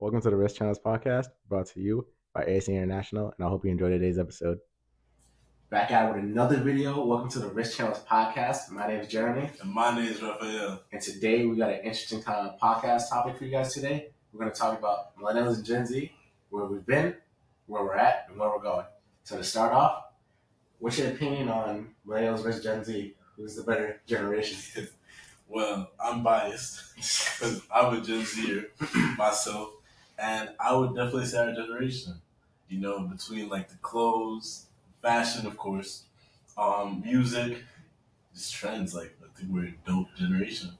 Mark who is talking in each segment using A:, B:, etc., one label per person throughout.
A: Welcome to the Risk Channels podcast, brought to you by ASC International, and I hope you enjoyed today's episode.
B: Back out with another video. Welcome to the Risk Channels podcast. My name is Jeremy,
C: And my name is Raphael.
B: and today we got an interesting kind of podcast topic for you guys today. We're going to talk about millennials and Gen Z, where we've been, where we're at, and where we're going. So to start off, what's your opinion on millennials versus Gen Z? Who's the better generation?
C: Well, I'm biased because I'm a Gen Zer myself, and I would definitely say our generation. You know, between like the clothes, fashion, of course, um, music, just trends. Like I think we're a dope generation.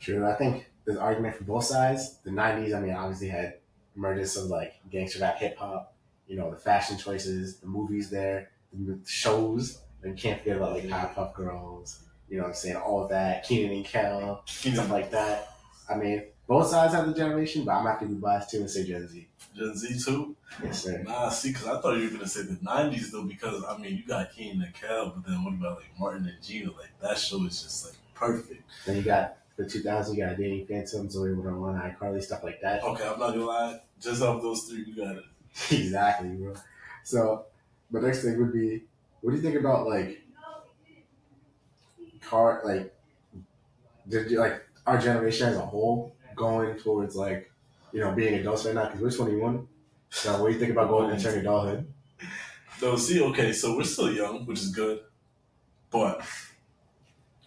B: True. I think there's argument for both sides. The '90s, I mean, obviously had emergence of like gangster rap, hip hop. You know, the fashion choices, the movies there, the shows. And you can't forget about like Powerpuff Girls. You know what I'm saying? All of that, Kenan and Kel, stuff like that. I mean, both sides have the generation, but I'm not gonna be biased too and say Gen Z.
C: Gen Z too.
B: Yes, sir.
C: Nah, see, because I thought you were gonna say the '90s though, because I mean, you got Kenan and Kel, but then what about like Martin and Gina? Like that show is just like perfect.
B: Then you got the 2000s. You got Danny Phantom, Zoey 101, iCarly, stuff like that.
C: Okay, I'm not gonna lie. Just off those three, you got it.
B: exactly, bro. So, the next thing would be, what do you think about like car, like, did you like our generation as a whole going towards like, you know, being adults right now? Because we're 21. So, what do you think about going into adulthood?
C: No, see, okay, so we're still young, which is good, but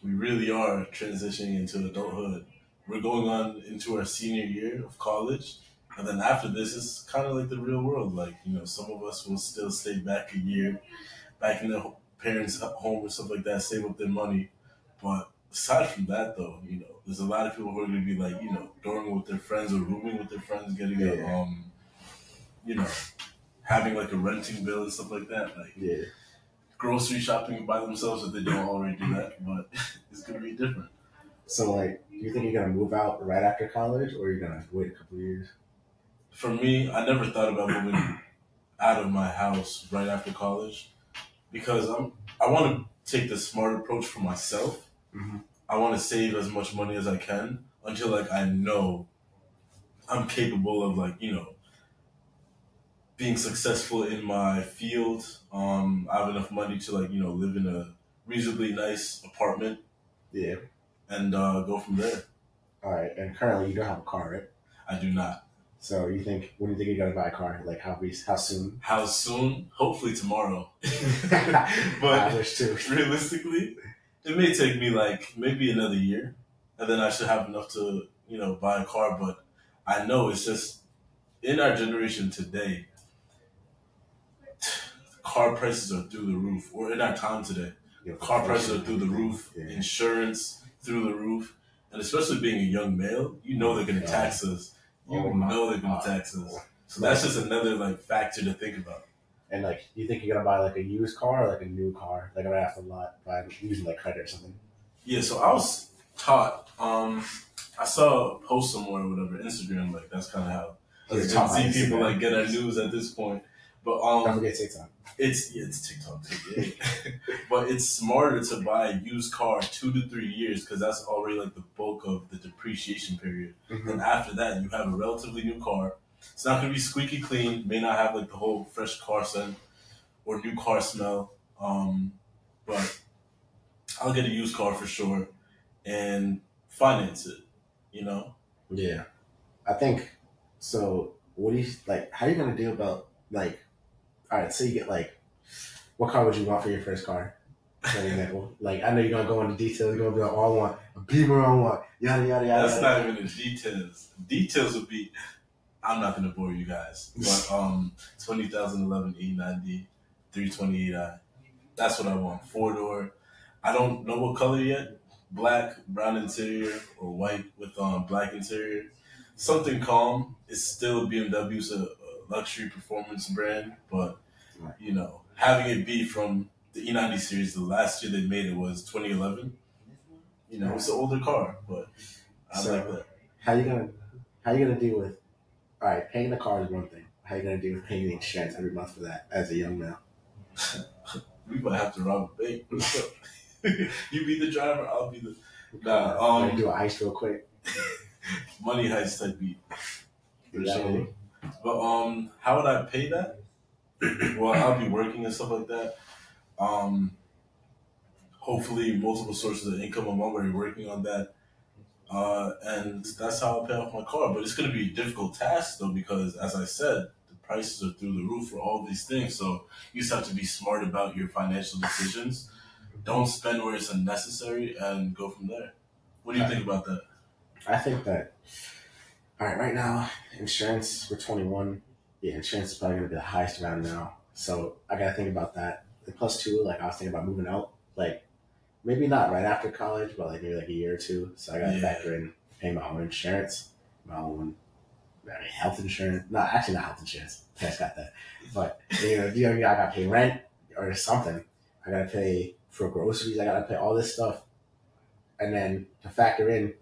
C: we really are transitioning into adulthood. We're going on into our senior year of college, and then after this, it's kind of like the real world. Like, you know, some of us will still stay back a year, back in their parents' home or stuff like that, save up their money. But aside from that, though, you know, there's a lot of people who are going to be like, you know, dorming with their friends or rooming with their friends, getting a,
B: Yeah.
C: um, you know, having like a renting bill and stuff like that. Like,
B: Yeah.
C: grocery shopping by themselves if they don't already do that, but it's gonna be different.
B: So, like, do you think you're gonna move out right after college, or you're gonna wait a couple years?
C: For me, I never thought about moving out of my house right after college because I'm I want to take the smart approach for myself.
B: Mhm.
C: I want to save as much money as I can until like I know I'm capable of like you know being successful in my field. Um, I have enough money to like you know live in a reasonably nice apartment
B: Yeah.
C: and uh, go from there.
B: All right. And currently, you don't have a car, right?
C: I do not.
B: So, you think when do you think you're gonna buy a car? Like, how how soon?
C: How soon? Hopefully tomorrow.
B: I
C: but
B: wish too.
C: realistically, it may take me like maybe another year, and then I should have enough to you know buy a car. But I know it's just in our generation today, car prices are through the roof. Or in our time today, car prices are through the roof,
B: Yeah.
C: insurance through the roof, and especially being a young male, you know they're gonna tax us. You
B: Oh
C: know they're gonna
B: God.
C: tax us. So that's just another like factor to think about.
B: And like, you think you're gonna buy like a used car or like a new car, like right off the lot, by using like credit or something?
C: Yeah, so I was taught. Um, I saw a post somewhere or whatever, Instagram. Like that's kind of how us Gen Z people
B: Instagram.
C: like get our news at this point. But
B: Don't
C: um,
B: forget TikTok.
C: it's yeah, it's TikTok too. Yeah. but it's smarter to buy a used car two to three years because that's already like the bulk of the depreciation period.
B: Mm-hmm.
C: And after that, you have a relatively new car. It's not going to be squeaky clean. May not have like the whole fresh car scent or new car smell. Um, but I'll get a used car for sure and finance it. You know,
B: Yeah, I think so. What do you like? How are you gonna deal about like? All right, so you get like, what car would you want for your first car? For example, like I know you're gonna go into details. You're gonna be like, oh, I want a Beamer. I want yada yada yada.
C: that's not even the details. Details would be. I'm not going to bore you guys, but um, 2011 E90 328i. That's what I want. Four door. I don't know what color yet. Black, brown interior, or white with um black interior. Something calm. It's still a BMW. A, a luxury performance brand, but you know, having it be from the E90 series, the last year they made it was 2011. You know, it's an older car, but I
B: So-
C: like that.
B: How you gonna How you gonna deal with? All right, paying the car is one thing. How you gonna deal with paying the insurance every month for that as a young male?
C: We might have to rob a bank. You be the driver, I'll be the Nah,
B: I'm
C: um,
B: gonna do an ice real quick.
C: money heist type beat.
B: Exactly.
C: But um, how would I pay that? well, I'll be working and stuff like that. Um, hopefully, multiple sources of income. I'm already working on that, uh, and that's how I pay off my car. But it's going to be a difficult task though, because as I said, the prices are through the roof for all these things. So you just have to be smart about your financial decisions. Don't spend where it's unnecessary, and go from there. What do you think about that?
B: I think that. All right, right now, insurance for 21. Yeah, insurance is probably gonna be the highest around now. So I gotta think about that. And plus two, like I was thinking about moving out, like maybe not right after college, but like maybe like a year or two. So I gotta
C: Yeah.
B: factor in paying my own insurance, my own I mean, health insurance. No, actually not health insurance. Parents got that. But you know, you know, I gotta pay rent or something. I gotta pay for groceries. I gotta pay all this stuff, and then to factor in,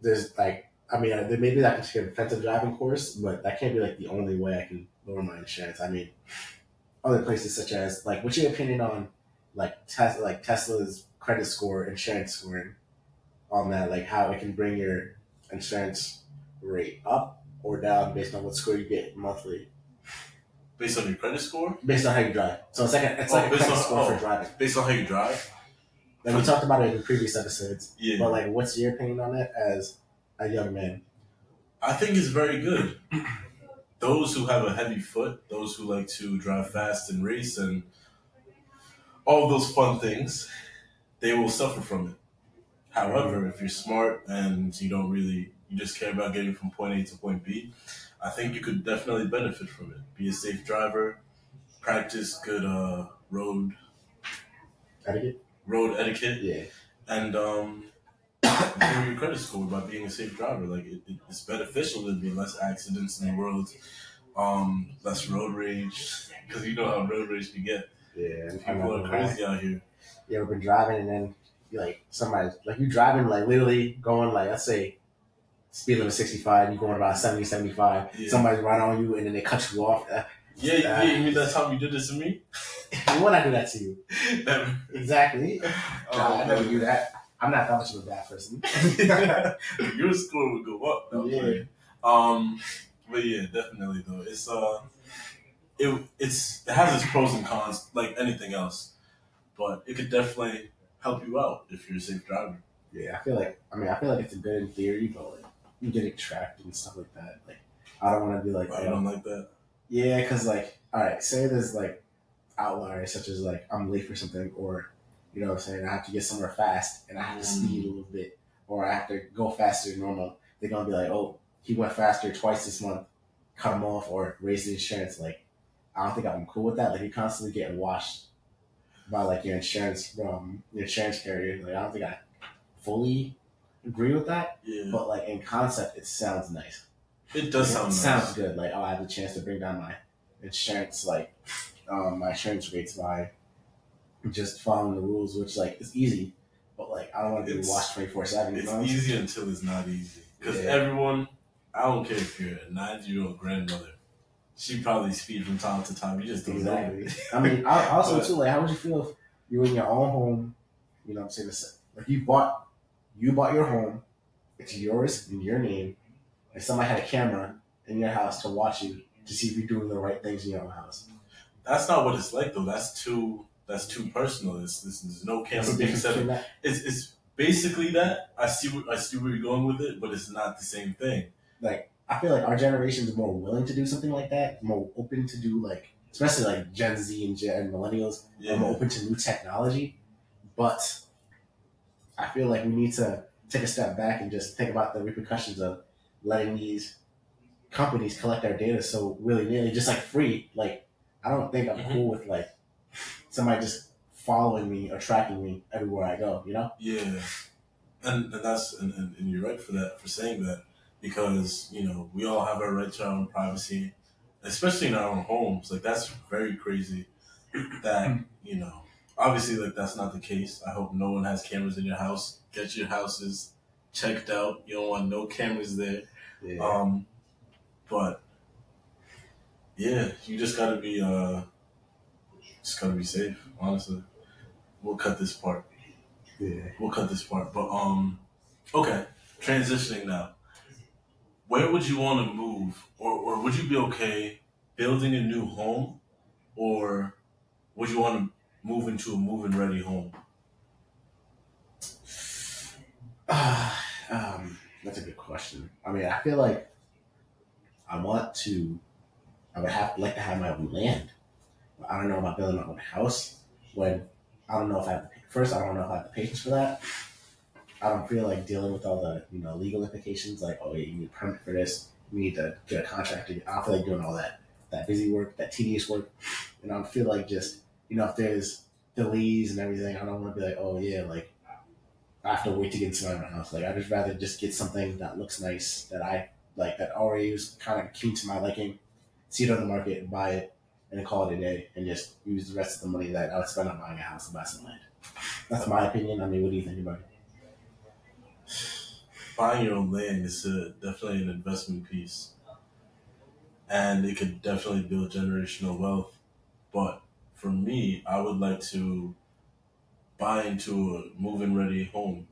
B: there's like I mean, uh, maybe I can take a defensive driving course, but that can't be like the only way I can lower my insurance. I mean, other places such as like, what's your opinion on like Tesla, like Tesla's credit score, insurance scoring, on that, like how it can bring your insurance rate up or down based on what score you get monthly,
C: Based on your credit score,
B: based on how you drive. So it's like a it's
C: Oh,
B: like a
C: based
B: credit
C: on-
B: score
C: oh.
B: for driving.
C: based on how you drive.
B: Like we talked about it in previous episodes,
C: Yeah,
B: but like, what's your opinion on it as a young man?
C: I think it's very good. Those who have a heavy foot, those who like to drive fast and race and all those fun things, they will suffer from it. However, if you're smart and you don't really, you just care about getting from point A to point B, I think you could definitely benefit from it. Be a safe driver, practice good uh, road
B: Etiquette?
C: road etiquette,
B: Yeah.
C: and um, improve your credit score by being a safe driver. Like it, it, it's beneficial to be less accidents in the world, um, less road rage, because you know how road rage can get.
B: Yeah.
C: People are crazy out here.
B: you ever been driving and then you like somebody like you driving like literally going like let's say speed limit 65 you going about 70 75
C: Yeah.
B: somebody's right on you and then they cut you off uh,
C: Yeah, yeah. You mean that time you did this to me?
B: when I do that to you exactly
C: Oh,
B: I never do that I'm not that much of a bad person
C: Your score would go up. No,
B: Yeah.
C: playing. Um, but yeah, definitely though. It's uh, it it's it has its pros and cons like anything else, but it could definitely help you out if you're a safe driver.
B: yeah I feel like I mean I feel like it's a good in theory but like you getting tracked and stuff like that like I don't want to be like
C: I don't like that.
B: Yeah, because like, all right, say there's like outliers such as like I'm late for something, or you know what I'm saying, I have to get somewhere fast and I have to
C: Mm.
B: speed a little bit, or I have to go faster than normal. They're gonna be like, oh, he went faster twice this month, cut him off, or raise the insurance. Like, I don't think I'm cool with that. Like, you're constantly getting washed by like your insurance, from your insurance carrier. Like, I don't think I fully agree with that,
C: Yeah,
B: but like in concept, it sounds nice
C: it does sound
B: it
C: nice.
B: sounds good. Like, oh, I have a chance to bring down my insurance, like, um, my insurance rates by just following the rules, which like is easy, but like I don't want to be watched twenty four seven.
C: It's easy until it's not easy. Because
B: Yeah.
C: everyone, I don't care if you're a 90 year old grandmother, she probably speed from time to time. You just don't know.
B: I mean, I, also
C: But-
B: too, like, how would you feel if you were in your own home? You know, what I'm saying this, like you bought, you bought your home, it's yours in your name, and somebody had a camera in your house to watch you to see if you're doing the right things in your own house.
C: That's not what it's like though. That's too. That's too personal. It's, it's, there's no camera being set.
B: that?
C: It's, it's basically that. I see. Where, I see where you're going with it, but it's not the same thing.
B: like I feel like our generation is more willing to do something like that, more open to do like, especially like Gen Z and Gen millennials are more open to new technology. But I feel like we need to take a step back and just think about the repercussions of letting these companies collect our data so willy nilly, just like free. Like I don't think I'm
C: Mhm.
B: cool with like somebody just following me or tracking me everywhere I go. You know?
C: Yeah, and, and that's and, and, and you're right for that for saying that because you know we all have our right to our own privacy, especially in our own homes. Like that's very crazy. That you know, obviously, like that's not the case. I hope no one has cameras in your house. Get your houses checked out. You don't want no cameras there.
B: Yeah.
C: Um, but yeah, you just gotta be uh, just gotta be safe. Honestly, we'll cut this part.
B: yeah.
C: We'll cut this part. But um, okay, transitioning now. Where would you want to move, or or would you be okay building a new home, or would you want to move into a move-in ready home?
B: um, that's a good question. I mean, I feel like I want to. I would have like to have my own land. I don't know about building my own house when I don't know if I have the, first. I don't know if I have the patience for that. I don't feel like dealing with all the you know legal implications. Like, oh yeah, you need a permit for this. You need to get a contract. I don't feel like doing all that that busy work, that tedious work. And I don't feel like just you know if there's delays and everything, I don't want to be like, oh yeah, like I have to wait to get into my house. Like I'd just rather just get something that looks nice that I like that already is kind of keen to my liking, see it on the market and buy it and call it a day and just use the rest of the money that I would spend on buying a house to buy some land. That's my opinion. I mean, what do you think about it?
C: Buying your own land is a, definitely an investment piece, and it could definitely build generational wealth. But for me, I would like to buy into a move-in ready home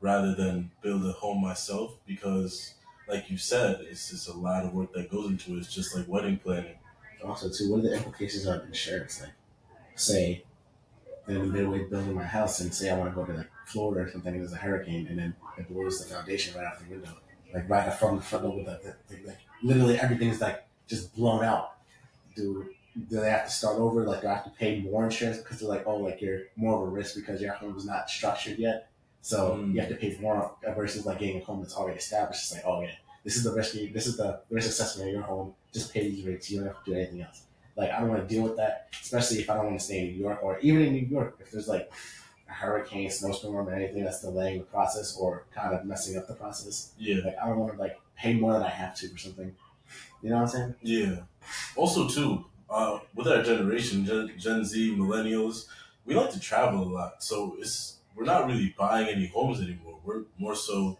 C: rather than build a home myself because like you said it's just a lot of work that goes into it it's just like wedding planning
B: Also, too, what are the implications of insurance? Like, say, in the midway building my house, and say I want to go to like Florida or something, there's a hurricane, and then it blows the foundation right out the window, like right from the front with the, like literally everything is like just blown out. Do do they have to start over? Like, do I have to pay more insurance because they're like, oh, like you're more of a risk because your home is not structured yet, so
C: Mm.
B: you have to pay more versus like getting a home that's already established. It's like, oh yeah, this is the risk. This is the risk assessment of your home. Just pay these rates. You don't have to do anything else. Like I don't want to deal with that, especially if I don't want to stay in New York or even in New York. If there's like a hurricane, snowstorm, or anything that's delaying the process or kind of messing up the process,
C: yeah
B: like I don't want to like pay more than I have to for something. You know what I'm saying?
C: yeah also too uh, with our generation gen, gen z millennials we like to travel a lot so it's we're not really buying any homes anymore we're more so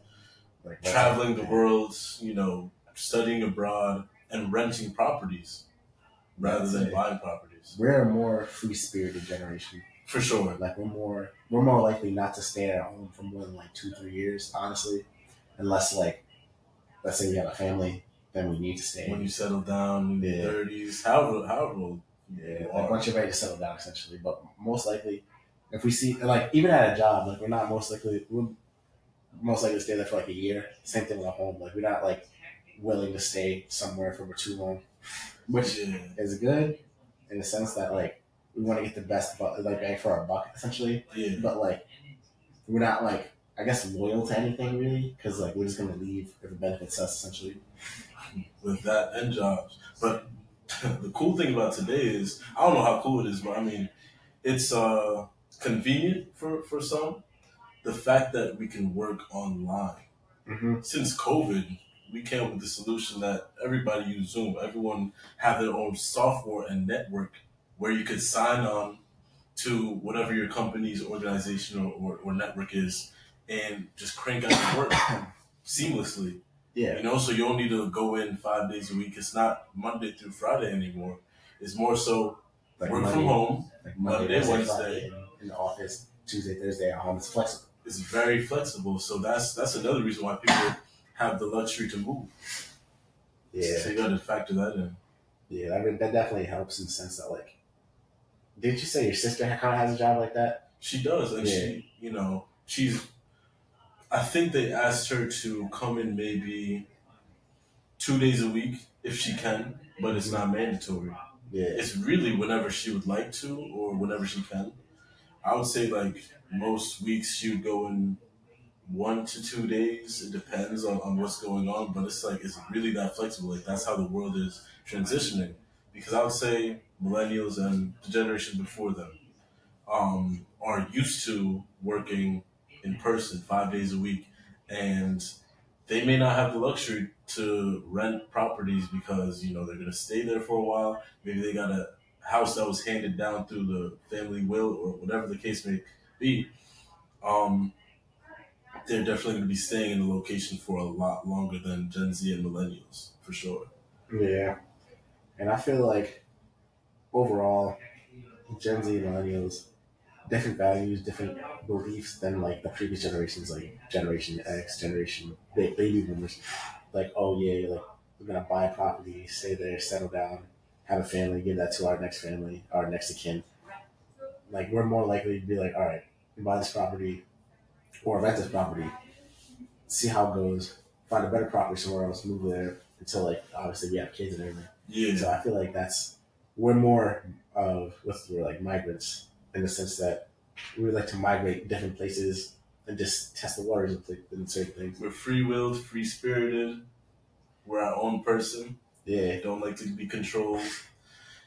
B: Like
C: traveling the world, you know, studying abroad, and renting properties rather than buying properties.
B: We're a more free spirited generation.
C: For sure.
B: Like we're more we're more likely not to stay at home for more than like two three years, honestly, unless like let's say we have a family, then we need to stay.
C: When you settle down in
B: Yeah.
C: your thirties, however, however old
B: Yeah,
C: you
B: like once you're ready to settle down, essentially. But most likely, if we see like even at a job, like we're not most likely we're most likely to stay there for like a year. Same thing with a home. Like we're not like willing to stay somewhere for too long, which
C: yeah,
B: is good in the sense that like we want to get the best, bu- like bang for our buck, essentially.
C: yeah,
B: But like we're not like I guess loyal to anything really, because like we're just gonna leave if it benefits us, essentially.
C: with that and jobs. But the cool thing about today is I don't know how cool it is, but I mean, it's uh, convenient for for some. The fact that we can work online.
B: Mm-hmm.
C: since COVID, we came up with the solution that everybody use Zoom. Everyone have their own software and network where you could sign on to whatever your company's organization or, or, or network is and just crank out work seamlessly.
B: Yeah.
C: You know, so you don't need to go in five days a week. It's not Monday through Friday anymore. It's more so
B: Like
C: work
B: Monday-
C: from home.
B: like
C: Monday,
B: Wednesday,
C: Wednesday.
B: Friday in the office, Tuesday, Thursday at home. It's flexible.
C: It's very flexible. So that's that's another reason why people have the luxury to move. Yeah. So you got to factor that in.
B: yeah, that, definitely helps in the sense that like, didn't you say your sister kind of has a job like that?
C: She does, and
B: Yeah.
C: she, you know, she's. I think they asked her to come in maybe two days a week if she can, but it's not mandatory.
B: Yeah,
C: It's really whenever she would like to or whenever she can. I would say like most weeks she would go in one to two days. It depends on, on what's going on, but it's like it's really that flexible. Like that's how the world is transitioning. Because I would say millennials and the generation before them um, are used to working in person five days a week, and they may not have the luxury to rent properties because you know they're gonna stay there for a while. Maybe they got a house that was handed down through the family will or whatever the case may be. Um, they're definitely going to be staying in the location for a lot longer than Gen Z and millennials, for sure.
B: yeah, and I feel like overall, Gen Z and millennials, different values, different beliefs than like the previous generations, like Generation X, Generation ba- Baby Boomers. like, oh yeah, like we're gonna buy a property, stay there, settle down, have a family, give that to our next family, our next of kin. Like we're more likely to be like, all right, buy this property or rent this property, see how it goes, find a better property somewhere else, move there until like obviously we have kids and everything.
C: Yeah.
B: So I feel like that's we're more of what's the word like migrants in the sense that we would like to migrate different places and just test the waters in certain things.
C: We're free willed, free spirited. We're our own person.
B: Yeah,
C: Don't like to be controlled.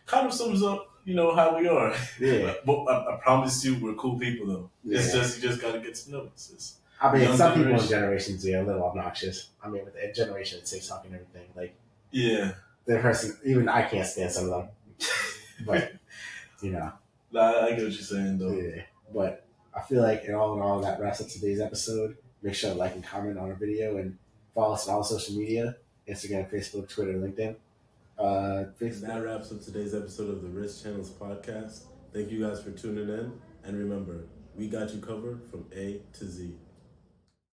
C: Kind of sums up, you know, how we are.
B: yeah,
C: But I, I promise you, we're cool people though.
B: Yeah.
C: It's just you just gotta get to know us. It's-
B: I mean, some people's
C: generation.
B: generations are a little obnoxious. I mean, with the generation of talking and everything, like
C: yeah,
B: the person, even I can't stand some of them. but you know,
C: nah, I get what you're saying though.
B: yeah. But I feel like in all in all, that wraps up today's episode. Make sure to like and comment on our video and follow us on all social media: Instagram, Facebook, Twitter, LinkedIn. Uh,
C: And that wraps up today's episode of the Risk Channels podcast. Thank you guys for tuning in. And remember, we got you covered from A to Z.